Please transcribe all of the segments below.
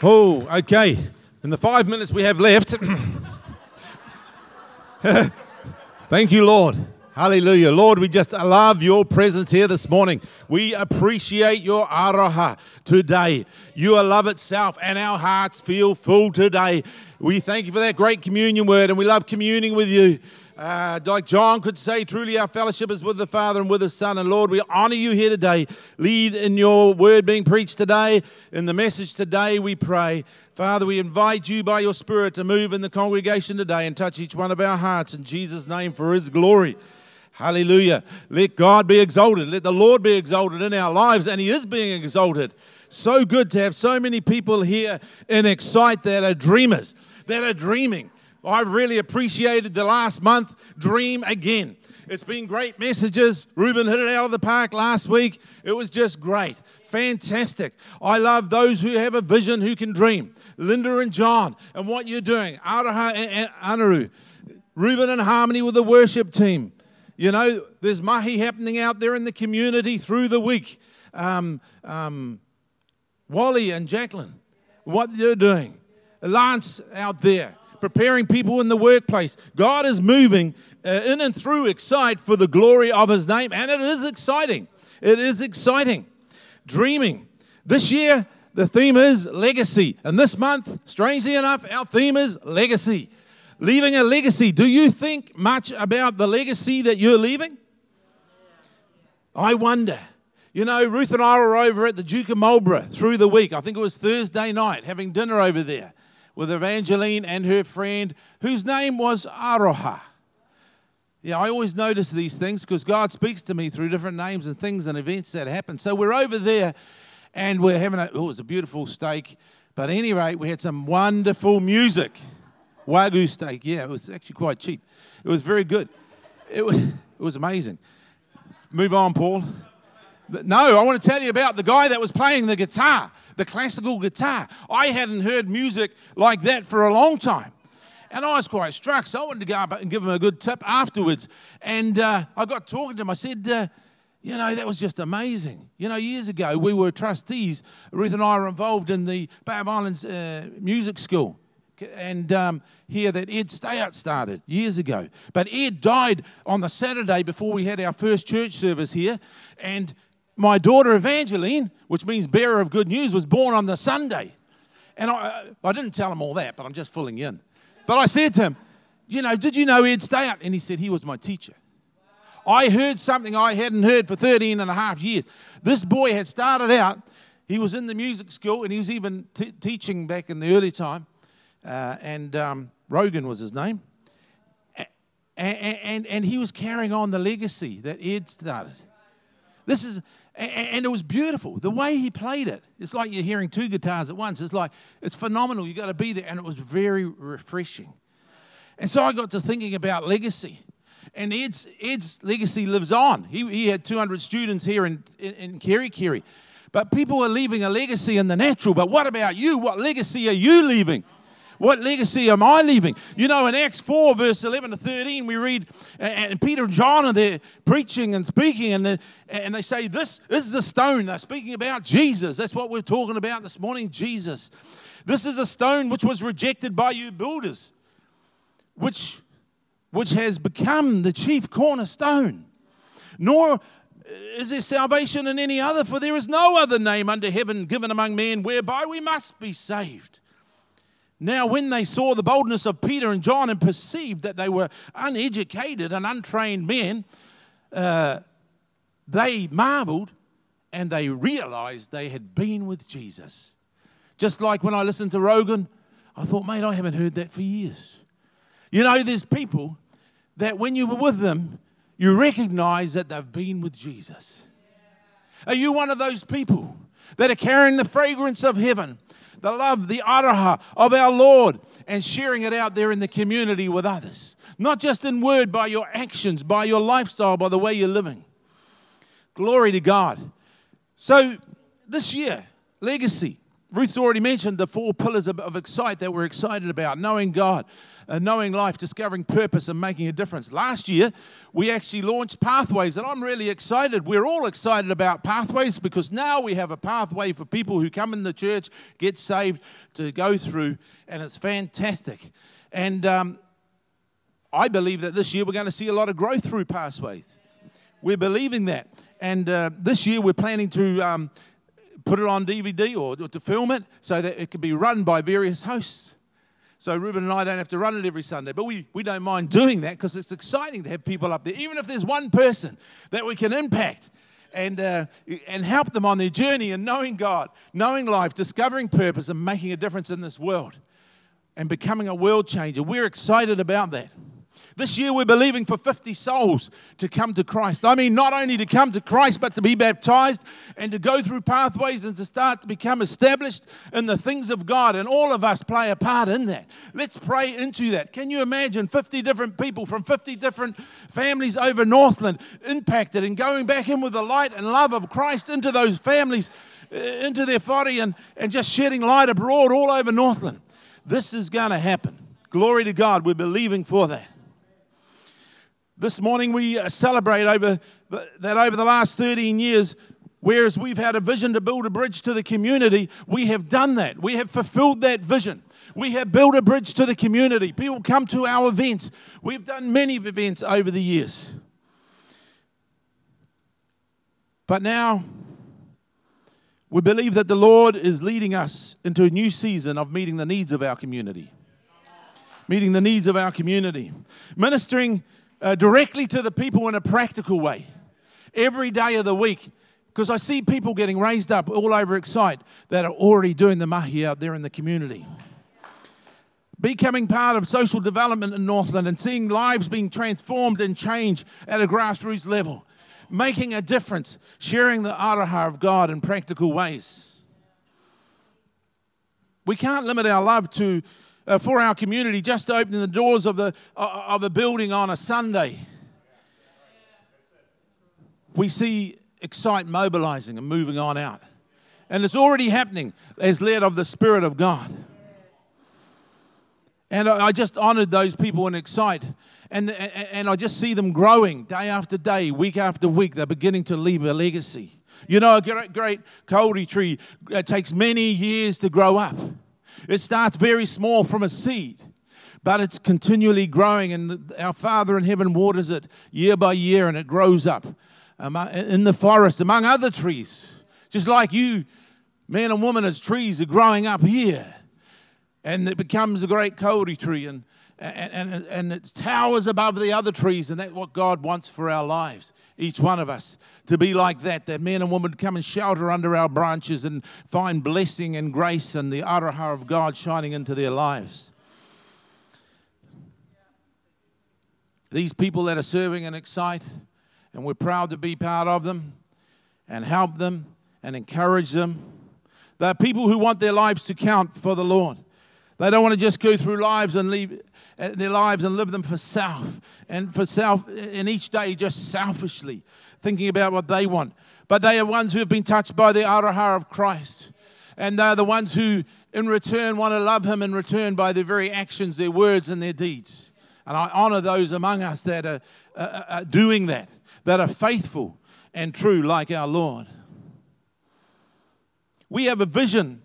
Oh, okay. In the five minutes we have left, thank you, Lord. Hallelujah. Lord, we just love your presence here this morning. We appreciate your aroha today. You are love itself, and our hearts feel full today. We thank you for that great communion word, and we love communing with you. Uh, like John could say, truly our fellowship is with the Father and with the Son. And Lord, we honor you here today. Lead in your word being preached today, in the message today, we pray. Father, we invite you by your Spirit to move in the congregation today and touch each one of our hearts in Jesus' name for his glory. Hallelujah. Let God be exalted. Let the Lord be exalted in our lives, and he is being exalted. So good to have so many people here in Excite that are dreamers, that are dreaming I've really appreciated the last month. Dream again. It's been great messages. Ruben hit it out of the park last week. It was just great. Fantastic. I love those who have a vision who can dream. Linda and John, and what you're doing. Aroha and Anaru. Ruben and Harmony with the worship team. You know, there's mahi happening out there in the community through the week. Um, um, Wally and Jacqueline, what they're doing. Lance out there preparing people in the workplace. God is moving uh, in and through Excite for the glory of His name, and it is exciting. It is exciting. Dreaming. This year, the theme is legacy. And this month, strangely enough, our theme is legacy. Leaving a legacy. Do you think much about the legacy that you're leaving? I wonder. You know, Ruth and I were over at the Duke of Marlborough through the week. I think it was Thursday night, having dinner over there with Evangeline and her friend, whose name was Aroha. Yeah, I always notice these things because God speaks to me through different names and things and events that happen. So we're over there and we're having a, oh, it was a beautiful steak. But at any rate, we had some wonderful music. Wagyu steak, yeah, it was actually quite cheap. It was very good. It was, it was amazing. Move on, Paul. No, I want to tell you about the guy that was playing the guitar the classical guitar. I hadn't heard music like that for a long time. And I was quite struck, so I wanted to go up and give him a good tip afterwards. And uh, I got talking to him. I said, uh, you know, that was just amazing. You know, years ago, we were trustees. Ruth and I were involved in the Bay of Islands uh, Music School. And um, here that Ed Stayout started years ago. But Ed died on the Saturday before we had our first church service here. And my daughter Evangeline, which means bearer of good news, was born on the Sunday. And I, I didn't tell him all that, but I'm just filling in. But I said to him, You know, did you know Ed Stayout? And he said, He was my teacher. I heard something I hadn't heard for 13 and a half years. This boy had started out, he was in the music school, and he was even t- teaching back in the early time. Uh, and um, Rogan was his name. And, and, and he was carrying on the legacy that Ed started. This is, and it was beautiful. The way he played it, it's like you're hearing two guitars at once. It's like, it's phenomenal. You got to be there. And it was very refreshing. And so I got to thinking about legacy. And Ed's, Ed's legacy lives on. He, he had 200 students here in, in, in Kerikeri. But people are leaving a legacy in the natural. But what about you? What legacy are you leaving? What legacy am I leaving? You know, in Acts 4, verse 11 to 13, we read, and Peter and John are there preaching and speaking, and, the, and they say, this, this is a stone. They're speaking about Jesus. That's what we're talking about this morning Jesus. This is a stone which was rejected by you builders, which, which has become the chief cornerstone. Nor uh, is there salvation in any other, for there is no other name under heaven given among men whereby we must be saved. Now, when they saw the boldness of Peter and John and perceived that they were uneducated and untrained men, uh, they marveled and they realized they had been with Jesus. Just like when I listened to Rogan, I thought, mate, I haven't heard that for years. You know, there's people that when you were with them, you recognize that they've been with Jesus. Are you one of those people that are carrying the fragrance of heaven? The love, the aroha of our Lord, and sharing it out there in the community with others. Not just in word, by your actions, by your lifestyle, by the way you're living. Glory to God. So, this year, legacy. Ruth's already mentioned the four pillars of, Excite that we're excited about knowing God, uh, knowing life, discovering purpose, and making a difference. Last year, we actually launched Pathways, and I'm really excited. We're all excited about Pathways because now we have a pathway for people who come in the church, get saved, to go through, and it's fantastic. And um, I believe that this year we're going to see a lot of growth through Pathways. We're believing that. And uh, this year we're planning to. Um, put it on DVD or to film it so that it can be run by various hosts. So Ruben and I don't have to run it every Sunday, but we, we don't mind doing that because it's exciting to have people up there, even if there's one person that we can impact and, uh, and help them on their journey and knowing God, knowing life, discovering purpose, and making a difference in this world and becoming a world changer. We're excited about that. This year we're believing for 50 souls to come to Christ. I mean, not only to come to Christ, but to be baptized and to go through pathways and to start to become established in the things of God. And all of us play a part in that. Let's pray into that. Can you imagine 50 different people from 50 different families over Northland impacted and going back in with the light and love of Christ into those families, uh, into their body, and, and just shedding light abroad all over Northland? This is going to happen. Glory to God. We're believing for that. This morning we uh, celebrate over the, that over the last 13 years, whereas we've had a vision to build a bridge to the community, we have done that. We have fulfilled that vision. We have built a bridge to the community. People come to our events. We've done many events over the years. But now, we believe that the Lord is leading us into a new season of meeting the needs of our community. Meeting the needs of our community. Ministering uh, directly to the people in a practical way every day of the week. Because I see people getting raised up all over Excite that are already doing the mahi out there in the community. Becoming part of social development in Northland and seeing lives being transformed and changed at a grassroots level. Making a difference, sharing the aroha of God in practical ways. We can't limit our love to uh, for our community just opening the doors of, the, uh, of a building on a Sunday. We see Excite mobilizing and moving on out. And it's already happening as led of the Spirit of God. And I just honored those people in Excite. And, and I just see them growing day after day, week after week. They're beginning to leave a legacy. You know, a great, great kauri tree it takes many years to grow up. It starts very small from a seed, but it's continually growing, and our Father in heaven waters it year by year, and it grows up in the forest among other trees. Just like you, man and woman, as trees are growing up here, and it becomes a great kauri tree, and and, and, and it towers above the other trees, and that's what God wants for our lives, each one of us, to be like that, that men and women come and shelter under our branches and find blessing and grace and the aroha of God shining into their lives. These people that are serving and excite, and we're proud to be part of them and help them and encourage them. They're people who want their lives to count for the Lord. They don't want to just go through lives and leave uh, their lives and live them for self and for self in each day just selfishly thinking about what they want. But they are ones who have been touched by the aroha of Christ. And they are the ones who, in return, want to love Him in return by their very actions, their words, and their deeds. And I honor those among us that are, uh, are doing that, that are faithful and true like our Lord. We have a vision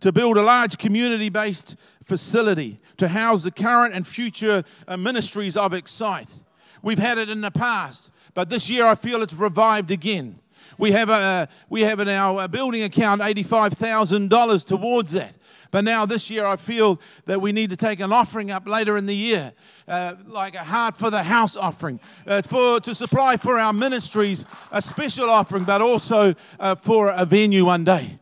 to build a large community based facility to house the current and future uh, ministries of Excite. We've had it in the past, but this year I feel it's revived again. We have, a, we have in our uh, building account $85,000 towards that. But now this year, I feel that we need to take an offering up later in the year, uh, like a heart for the house offering, uh, for to supply for our ministries a special offering, but also uh, for a venue one day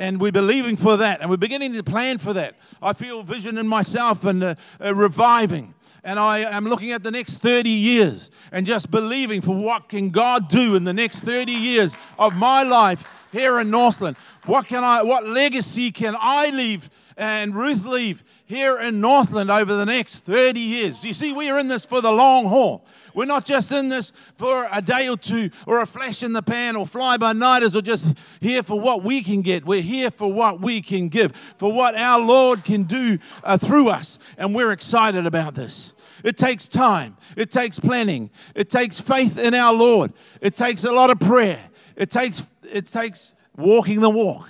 and we're believing for that, and we're beginning to plan for that. I feel vision in myself and uh, uh, reviving. And I am looking at the next 30 years and just believing for what can God do in the next 30 years of my life here in Northland. What can I what legacy can I leave and Ruth leave here in Northland over the next 30 years. You see, we are in this for the long haul. We're not just in this for a day or two or a flash in the pan or fly by nighters or just here for what we can get. We're here for what we can give, for what our Lord can do uh, through us. And we're excited about this. It takes time, it takes planning, it takes faith in our Lord, it takes a lot of prayer, it takes, it takes walking the walk.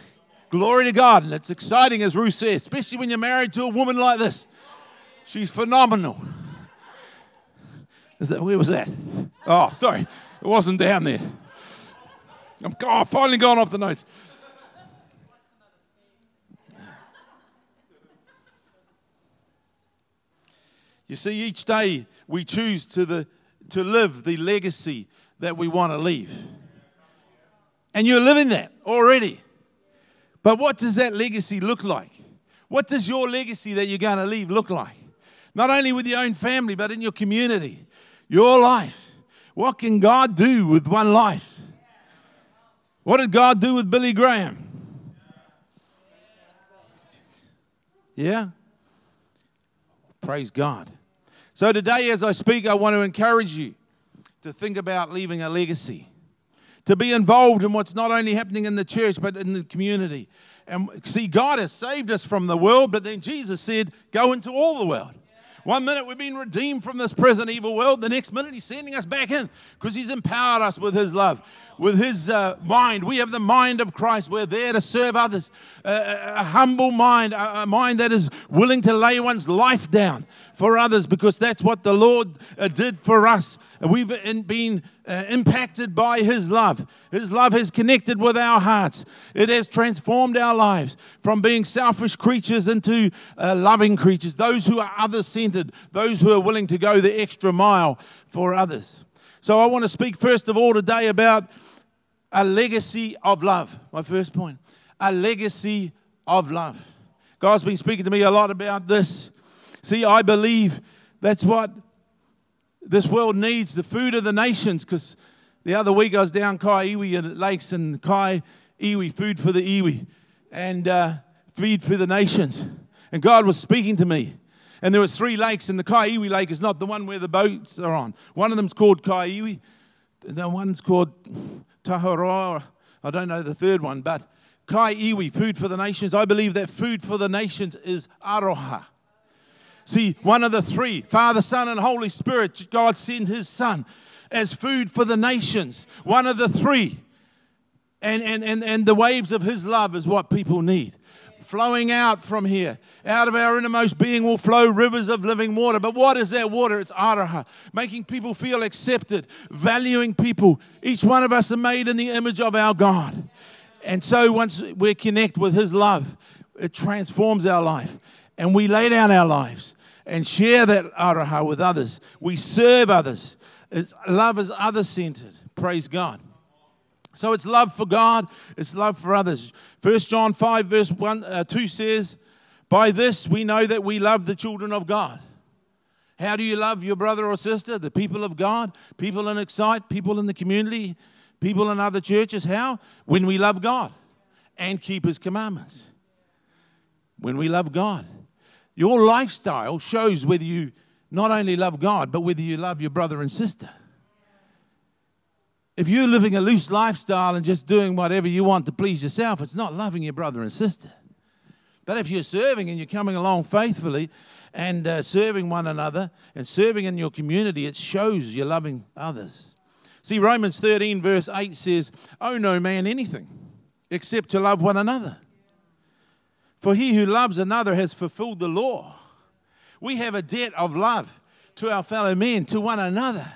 Glory to God. And it's exciting, as Ruth says, especially when you're married to a woman like this. She's phenomenal. Is that where was that? Oh, sorry, it wasn't down there. I'm oh, finally gone off the notes. You see, each day we choose to, the, to live the legacy that we want to leave. And you're living that already. But what does that legacy look like? What does your legacy that you're going to leave look like? Not only with your own family, but in your community your life. What can God do with one life? What did God do with Billy Graham? Yeah? Praise God. So today, as I speak, I want to encourage you to think about leaving a legacy, to be involved in what's not only happening in the church, but in the community. And see, God has saved us from the world, but then Jesus said, Go into all the world. One minute we've been redeemed from this present evil world, the next minute he's sending us back in because he's empowered us with his love, with his uh, mind. We have the mind of Christ. We're there to serve others. Uh, a humble mind, a, a, mind that is willing to lay one's life down for others because that's what the Lord uh, did for us. We've been uh, impacted by His love. His love has connected with our hearts. It has transformed our lives from being selfish creatures into uh, loving creatures, those who are other centered, those who are willing to go the extra mile for others. So, I want to speak first of all today about a legacy of love. My first point a legacy of love. God's been speaking to me a lot about this. See, I believe that's what this world needs the food of the nations because the other week I was down Kai Iwi lakes and Kai Iwi, food for the Iwi, and uh, feed for the nations. And God was speaking to me. And there was three lakes, and the Kai Iwi lake is not the one where the boats are on. One of them's called Kai Iwi, the one's called Taharoa. I don't know the third one, but Kai Iwi, food for the nations. I believe that food for the nations is Aroha. See, one of the three, Father, Son, and Holy Spirit, God sent his Son as food for the nations. One of the three. And, and, and, and the waves of his love is what people need. Flowing out from here, out of our innermost being will flow rivers of living water. But what is that water? It's aroha, making people feel accepted, valuing people. Each one of us are made in the image of our God. And so once we connect with his love, it transforms our life. And we lay down our lives and share that aroha with others. We serve others. It's, love is other centered. Praise God. So it's love for God, it's love for others. First John 5, verse 1, uh, 2 says, By this we know that we love the children of God. How do you love your brother or sister, the people of God, people in Excite, people in the community, people in other churches? How? When we love God and keep His commandments. When we love God. Your lifestyle shows whether you not only love God, but whether you love your brother and sister. If you're living a loose lifestyle and just doing whatever you want to please yourself, it's not loving your brother and sister. But if you're serving and you're coming along faithfully and uh, serving one another and serving in your community, it shows you're loving others. See, Romans 13, verse 8 says, Owe no man anything except to love one another. For he who loves another has fulfilled the law. We have a debt of love to our fellow men, to one another.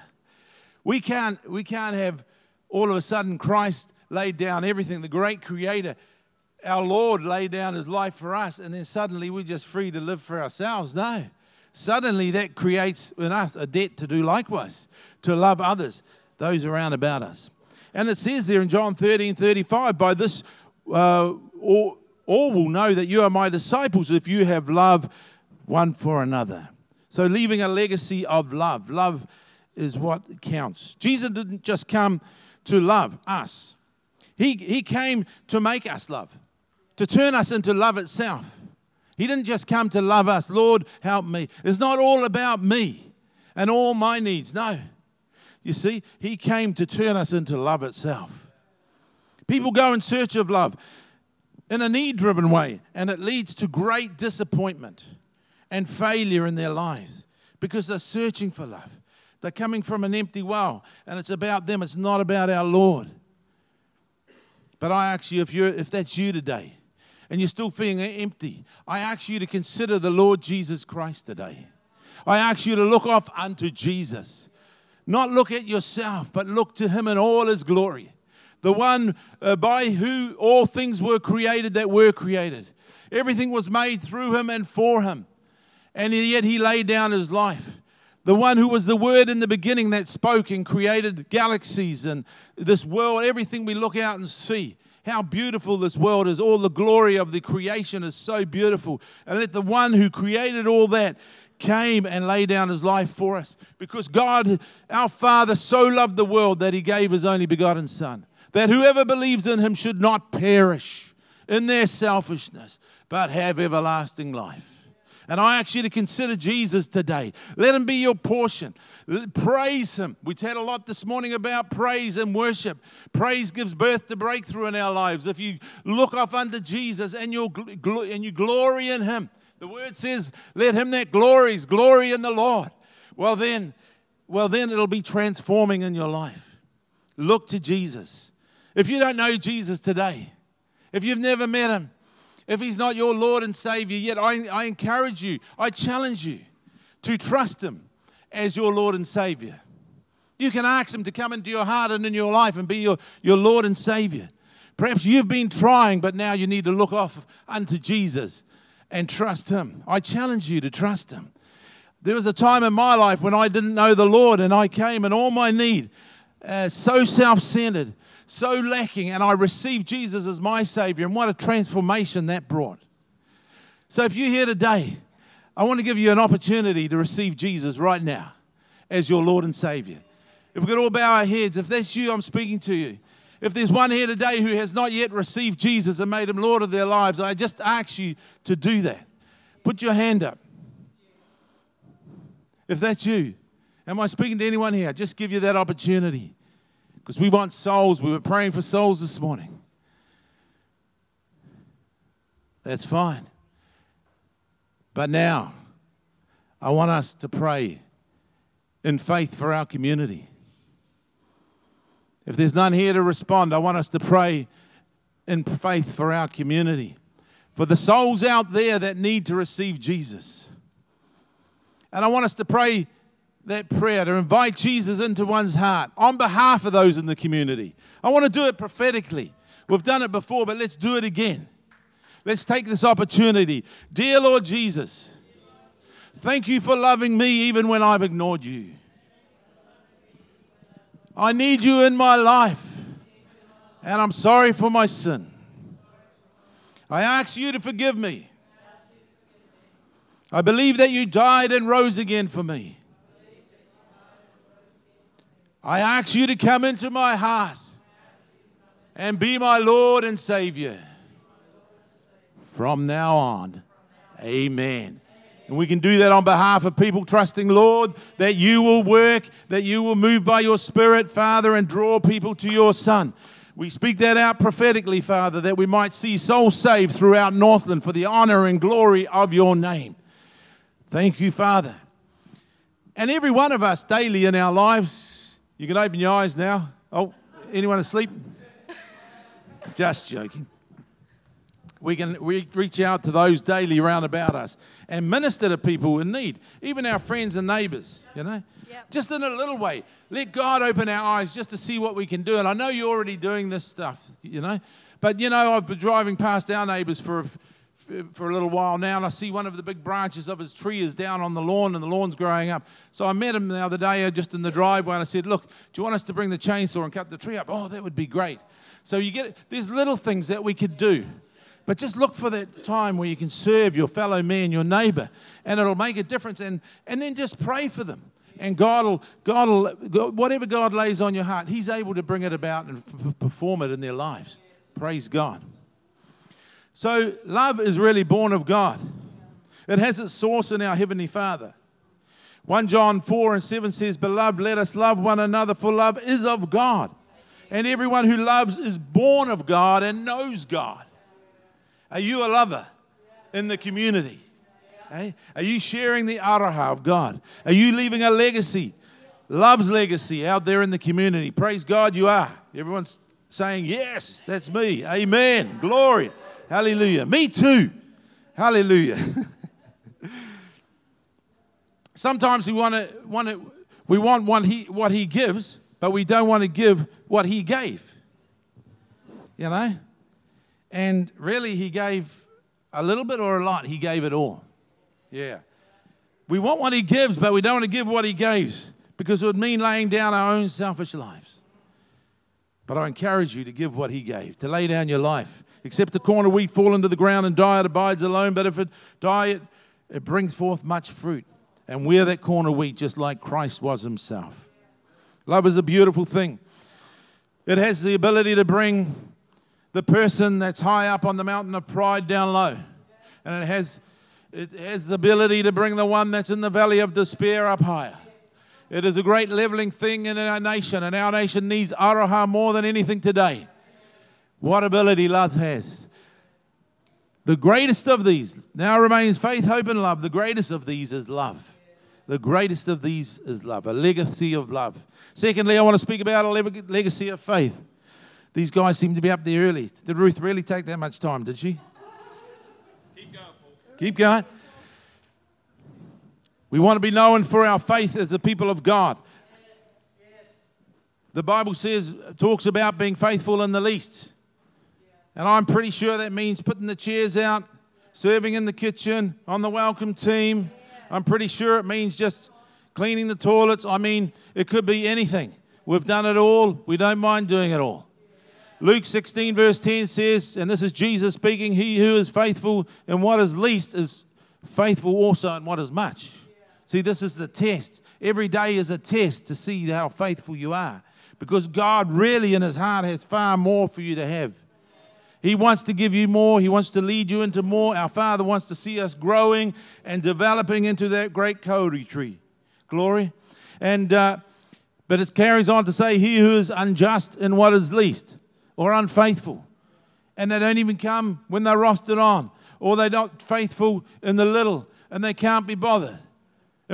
We can't, we can't have all of a sudden Christ laid down everything, the great creator, our Lord laid down his life for us, and then suddenly we're just free to live for ourselves. No. Suddenly that creates in us a debt to do likewise, to love others, those around about us. And it says there in John 13 35, by this, uh, all, all will know that you are my disciples if you have love one for another. So, leaving a legacy of love. Love is what counts. Jesus didn't just come to love us, He, he came to make us love, to turn us into love itself. He didn't just come to love us. Lord, help me. It's not all about me and all my needs. No. You see, He came to turn us into love itself. People go in search of love in a need driven way, and it leads to great disappointment and failure in their lives because they're searching for love. They're coming from an empty well, and it's about them, it's not about our Lord. But I ask you, if, you're, if that's you today, and you're still feeling empty, I ask you to consider the Lord Jesus Christ today. I ask you to look off unto Jesus. Not look at yourself, but look to Him in all His glory. The one uh, by who all things were created that were created. Everything was made through Him and for Him. And yet He laid down His life. The one who was the Word in the beginning that spoke and created galaxies and this world, everything we look out and see how beautiful this world is. All the glory of the creation is so beautiful. And let the one who created all that came and laid down his life for us. Because God, our Father, so loved the world that he gave his only begotten Son, that whoever believes in him should not perish in their selfishness, but have everlasting life. And I ask you to consider Jesus today. Let him be your portion. Praise him. We've had a lot this morning about praise and worship. Praise gives birth to breakthrough in our lives. If you look off under Jesus and, you and you glory in him, the word says, let him that glories glory in the Lord. Well then, well then it'll be transforming in your life. Look to Jesus. If you don't know Jesus today, if you've never met him, if he's not your Lord and Savior yet, I, I encourage you, I challenge you to trust him as your Lord and Savior. You can ask him to come into your heart and in your life and be your, your Lord and Savior. Perhaps you've been trying, but now you need to look off unto Jesus and trust him. I challenge you to trust him. There was a time in my life when I didn't know the Lord and I came in all my need, uh, so self centered, so lacking, and I received Jesus as my Savior. And what a transformation that brought. So if you're here today, I want to give you an opportunity to receive Jesus right now as your Lord and Savior. If we could all bow our heads, if that's you, I'm speaking to you. If there's one here today who has not yet received Jesus and made him Lord of their lives, I just ask you to do that. Put your hand up. If that's you, am I speaking to anyone here? Just give you that opportunity because we want souls. We were praying for souls this morning. That's fine. But now, I want us to pray in faith for our community. If there's none here to respond, I want us to pray in faith for our community, for the souls out there that need to receive Jesus. And I want us to pray that prayer to invite Jesus into one's heart on behalf of those in the community. I want to do it prophetically. We've done it before, but let's do it again. Let's take this opportunity. Dear Lord Jesus, thank you for loving me even when I've ignored you. I need you in my life, and I'm sorry for my sin. I ask you to forgive me. I believe that you died and rose again for me. I ask you to come into my heart and be my Lord and Savior. From now on, amen. And we can do that on behalf of people trusting, Lord, that you will work, that you will move by your Spirit, Father, and draw people to your Son. We speak that out prophetically, Father, that we might see souls saved throughout Northland for the honor and glory of your name. Thank you, Father. And every one of us daily in our lives, you can open your eyes now. Oh, anyone asleep? Just joking. We can re- reach out to those daily round about us and minister to people in need, even our friends and neighbors, you know? Yep. Just in a little way. Let God open our eyes just to see what we can do. And I know you're already doing this stuff, you know? But, you know, I've been driving past our neighbors for for a little while now, and I see one of the big branches of his tree is down on the lawn, and the lawn's growing up. So I met him the other day uh, just in the driveway, and I said, "Look, do you want us to bring the chainsaw and cut the tree up?" Oh, that would be great. So you get there's little things that we could do, but just look for that time where you can serve your fellow man, your neighbor, and it'll make a difference. And and then just pray for them, and God will God will whatever God lays on your heart, He's able to bring it about and perform it in their lives. Praise God. So, love is really born of God. It has its source in our Heavenly Father. 1 John 4 and 7 says, Beloved, let us love one another, for love is of God. And everyone who loves is born of God and knows God. Are you a lover in the community? Hey? Are you sharing the aroha of God? Are you leaving a legacy, love's legacy out there in the community? Praise God, you are. Everyone's saying, Yes, that's me. Amen. Glory. Hallelujah. Me too. Hallelujah. Sometimes we want to want we want what he what he gives, but we don't want to give what he gave. You know? And really he gave a little bit or a lot, he gave it all. Yeah. We want what he gives, but we don't want to give what he gave because it would mean laying down our own selfish lives. But I encourage you to give what he gave, to lay down your life. Except the corn of wheat fall into the ground and die, it abides alone. But if it die, it, it brings forth much fruit. And we're that corn of wheat, just like Christ was himself. Love is a beautiful thing. It has the ability to bring the person that's high up on the mountain of pride down low. And it has, it has the ability to bring the one that's in the valley of despair up higher. It is a great leveling thing in our nation, and our nation needs aroha more than anything today. What ability love has. The greatest of these now remains faith, hope, and love. The greatest of these is love. The greatest of these is love, a legacy of love. Secondly, I want to speak about a legacy of faith. These guys seem to be up there early. Did Ruth really take that much time? Did she? Keep going. Keep going. We want to be known for our faith as the people of God. The Bible says, talks about being faithful in the least. And I'm pretty sure that means putting the chairs out, serving in the kitchen, on the welcome team. I'm pretty sure it means just cleaning the toilets. I mean, it could be anything. We've done it all. We don't mind doing it all. Luke 16, verse 10 says, and this is Jesus speaking, He who is faithful in what is least is faithful also in what is much. See, this is the test. Every day is a test to see how faithful you are. Because God really in His heart has far more for you to have. He wants to give you more. He wants to lead you into more. Our Father wants to see us growing and developing into that great kauri tree. Glory. And uh, but it carries on to say, "He who is unjust in what is least, or unfaithful, and they don't even come when they're rostered on, or they're not faithful in the little, and they can't be bothered.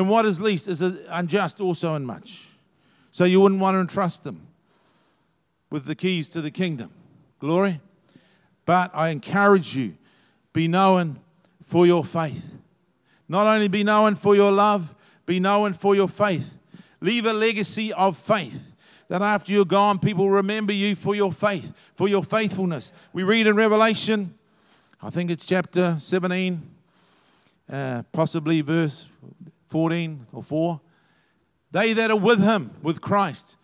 And what is least is unjust also in much. So you wouldn't want to entrust them with the keys to the kingdom. Glory." But I encourage you, be known for your faith. Not only be known for your love, be known for your faith. Leave a legacy of faith that after you're gone, people remember you for your faith, for your faithfulness. We read in Revelation, I think it's chapter 17, uh, possibly verse 14 or 4. They that are with him, with Christ,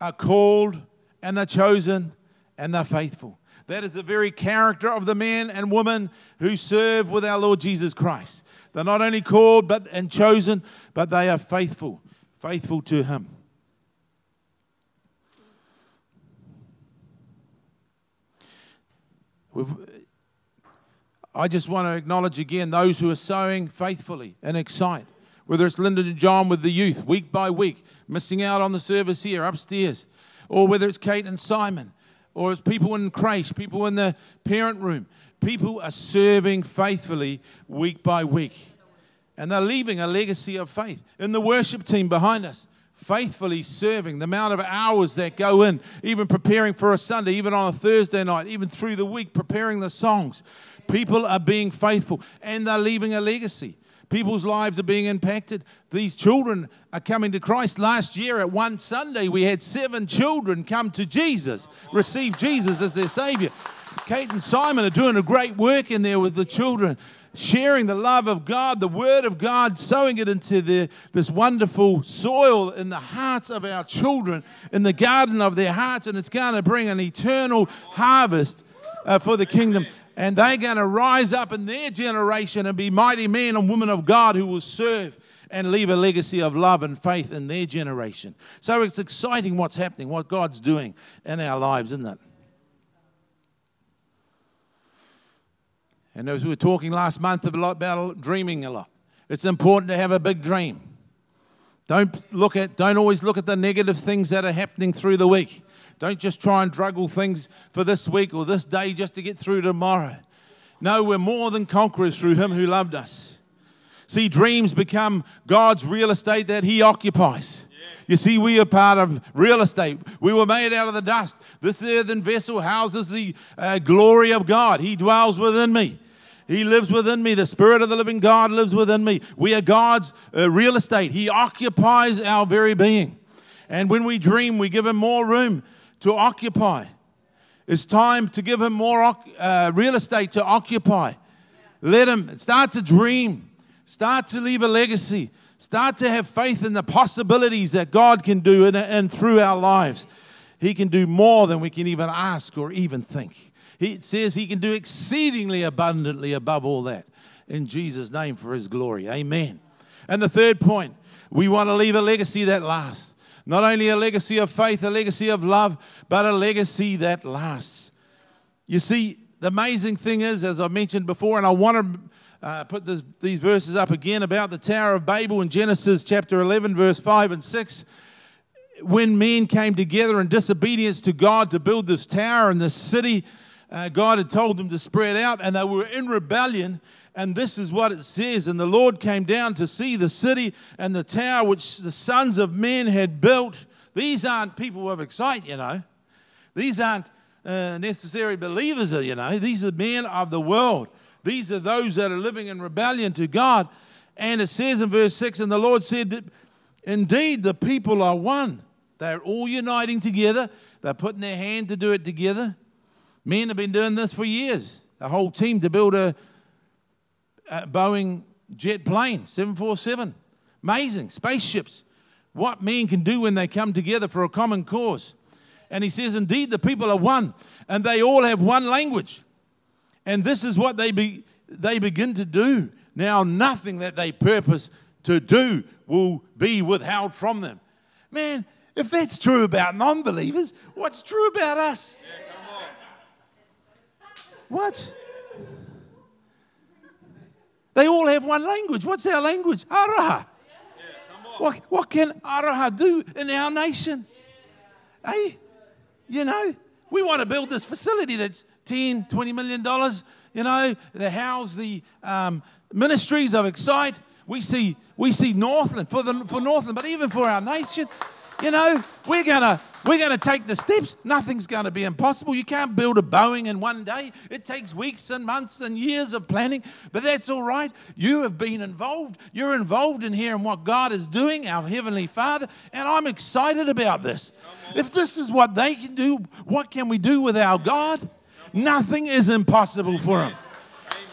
are called and they're chosen and they're faithful. That is the very character of the men and women who serve with our Lord Jesus Christ. They're not only called but and chosen, but they are faithful, faithful to Him. We've, I just want to acknowledge again those who are sowing faithfully and excite. Whether it's Lyndon and John with the youth, week by week, missing out on the service here upstairs, or whether it's Kate and Simon, or it's people in creche, people in the parent room. People are serving faithfully week by week. And they're leaving a legacy of faith. In the worship team behind us, faithfully serving, the amount of hours that go in, even preparing for a Sunday, even on a Thursday night, even through the week, preparing the songs. People are being faithful and they're leaving a legacy. People's lives are being impacted. These children are coming to Christ. Last year at one Sunday, we had seven children come to Jesus, receive Jesus as their Savior. Kate and Simon are doing a great work in there with the children, sharing the love of God, the Word of God, sowing it into the, this wonderful soil in the hearts of our children, in the garden of their hearts, and it's going to bring an eternal harvest uh, for the kingdom and they're going to rise up in their generation and be mighty men and women of God who will serve and leave a legacy of love and faith in their generation. So it's exciting what's happening, what God's doing in our lives, isn't it? And as we were talking last month about, dreaming a lot, it's important to have a big dream. Don't look at, don't always look at the negative things that are happening through the week. Don't just try and juggle things for this week or this day just to get through tomorrow. No, we're more than conquerors through Him who loved us. See, dreams become God's real estate that He occupies. You see, we are part of real estate. We were made out of the dust. This earthen vessel houses the uh, glory of God. He dwells within me. He lives within me. The Spirit of the living God lives within me. We are God's uh, real estate. He occupies our very being. And when we dream, we give Him more room to occupy. It's time to give Him more uh, real estate to occupy. Let Him start to dream, start to leave a legacy, start to have faith in the possibilities that God can do in and through our lives. He can do more than we can even ask or even think. He says he can do exceedingly abundantly above all that in Jesus' name for his glory. Amen. And the third point, we want to leave a legacy that lasts. Not only a legacy of faith, a legacy of love, but a legacy that lasts. You see, the amazing thing is, as I mentioned before, and I want to uh, put this, these verses up again about the Tower of Babel in Genesis chapter 11, verse 5 and 6. When men came together in disobedience to God to build this tower and this city, uh, God had told them to spread out, and they were in rebellion. And this is what it says. And the Lord came down to see the city and the tower which the sons of men had built. These aren't people of excite, you know. These aren't uh, necessary believers, you know. These are men of the world. These are those that are living in rebellion to God. And it says in verse 6 And the Lord said, Indeed, the people are one. They're all uniting together, they're putting their hand to do it together. Men have been doing this for years. A whole team to build a, a Boeing jet plane, 747. Amazing. Spaceships. What men can do when they come together for a common cause. And he says, Indeed, the people are one, and they all have one language. And this is what they, be, they begin to do. Now, nothing that they purpose to do will be withheld from them. Man, if that's true about non believers, what's true about us? What? They all have one language. What's our language? Aroha. what, what can Aroha do in our nation? Hey, you know, we want to build this facility that's 10, 20 million dollars, you know, to house the um, ministries of Excite. We see, we see Northland for, the, for Northland, but even for our nation, you know, we're gonna we're gonna take the steps. Nothing's gonna be impossible. You can't build a Boeing in one day. It takes weeks and months and years of planning, but that's all right. You have been involved. You're involved in hearing what God is doing, our Heavenly Father, and I'm excited about this. If this is what they can do, what can we do with our God? Nothing is impossible for Him.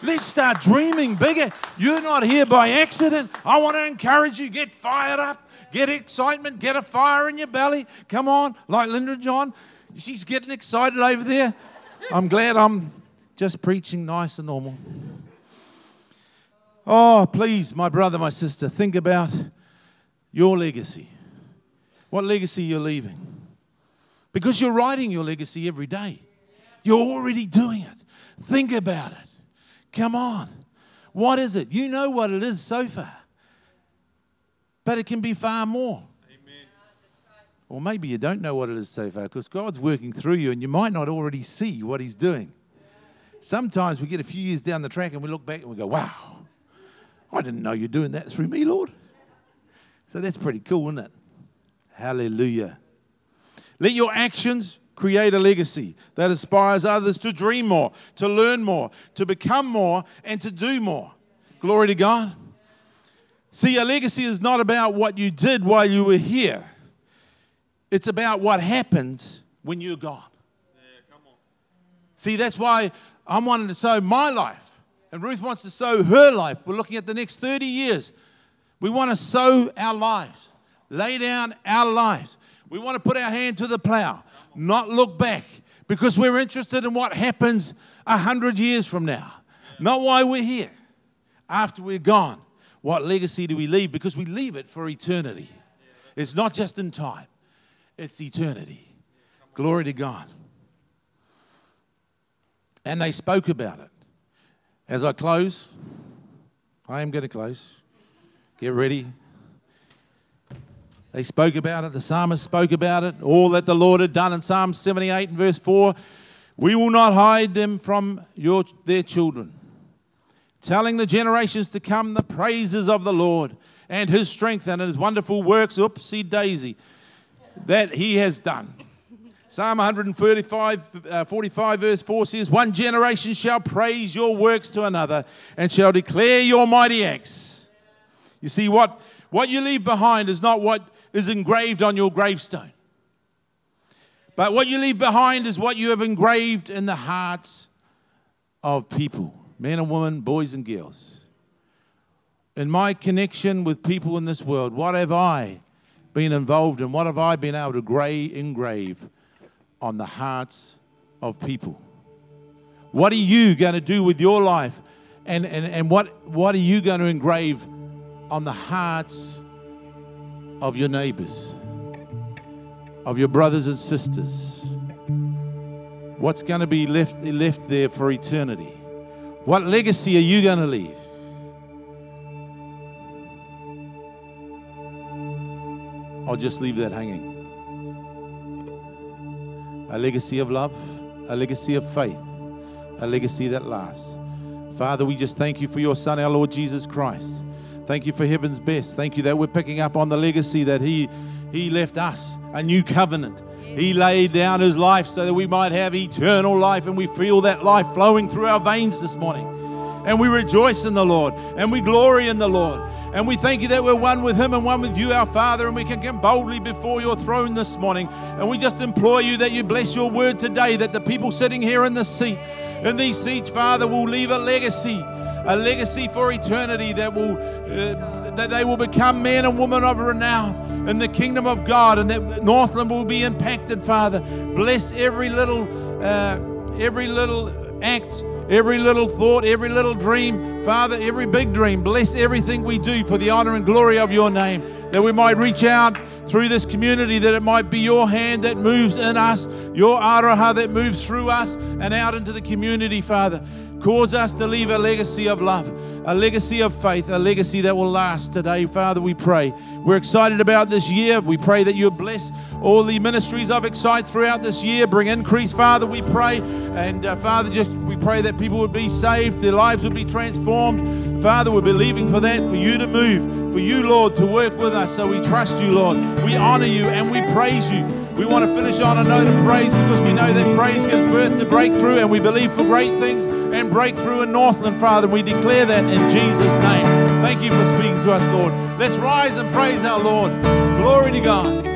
Let's start dreaming bigger. You're not here by accident. I want to encourage you, get fired up. Get excitement, get a fire in your belly. Come on, like Linda John. She's getting excited over there. I'm glad I'm just preaching nice and normal. Oh, please, my brother, my sister, think about your legacy. What legacy you're leaving. Because you're writing your legacy every day. You're already doing it. Think about it. Come on. What is it? You know what it is so far. But it can be far more. Amen. Or maybe you don't know what it is so far because God's working through you and you might not already see what He's doing. Sometimes we get a few years down the track and we look back and we go, wow, I didn't know you're doing that through me, Lord. So that's pretty cool, isn't it? Hallelujah. Let your actions create a legacy that inspires others to dream more, to learn more, to become more, and to do more. Glory to God. See, your legacy is not about what you did while you were here, it's about what happens when you're gone. Yeah, See, that's why I'm wanting to sow my life, and Ruth wants to sow her life. We're looking at the next 30 years. We want to sow our lives, lay down our lives. We want to put our hand to the plow, not look back, because we're interested in what happens a hundred years from now, not why we're here, after we're gone. What legacy do we leave? Because we leave it for eternity. It's not just in time, it's eternity. Glory to God. And they spoke about it. As I close, I am going to close. Get ready. They spoke about it. The psalmist spoke about it. All that the Lord had done in Psalm 78 and verse 4. We will not hide them from your, their children, telling the generations to come the praises of the Lord and his strength and his wonderful works, oopsie daisy, that he has done. Psalm 135, uh, 45, verse 4 says, One generation shall praise your works to another and shall declare your mighty acts. You see, what, what you leave behind is not what is engraved on your gravestone, but what you leave behind is what you have engraved in the hearts of people men and women, boys and girls. In my connection with people in this world, what have I been involved in? What have I been able to gray, engrave on the hearts of people? What are you going to do with your life? And, and, and what, what are you going to engrave on the hearts of your neighbors, of your brothers and sisters? What's going to be left, left there for eternity? What legacy are you going to leave? I'll just leave that hanging. A legacy of love, a legacy of faith, a legacy that lasts. Father, we just thank you for your Son, our Lord Jesus Christ. Thank you for heaven's best. Thank you that we're picking up on the legacy that He, he left us, a new covenant. He laid down His life so that we might have eternal life, and we feel that life flowing through our veins this morning. And we rejoice in the Lord, and we glory in the Lord. And we thank you that we're one with Him and one with you, our Father, and we can come boldly before your throne this morning. And we just implore you that you bless your word today, that the people sitting here in this seat, in these seats, Father, will leave a legacy a legacy for eternity that will uh, that they will become men and women of renown in the kingdom of God, and that Northland will be impacted. Father, bless every little uh, every little act. Every little thought, every little dream, Father, every big dream, bless everything we do for the honor and glory of your name. That we might reach out through this community, that it might be your hand that moves in us, your aroha that moves through us and out into the community, Father. Cause us to leave a legacy of love, a legacy of faith, a legacy that will last today. Father, we pray. We're excited about this year. We pray that you bless all the ministries of Excite throughout this year. Bring increase, Father, we pray. And uh, Father, just we pray that people would be saved, their lives would be transformed. Father, we're believing for that, for you to move, for you, Lord, to work with us. So we trust you, Lord. We honor you and we praise you. We want to finish on a note of praise because we know that praise gives birth to breakthrough and we believe for great things and breakthrough in Northland, Father. We declare that in Jesus' name. Thank you for speaking to us, Lord. Let's rise and praise our Lord. Glory to God.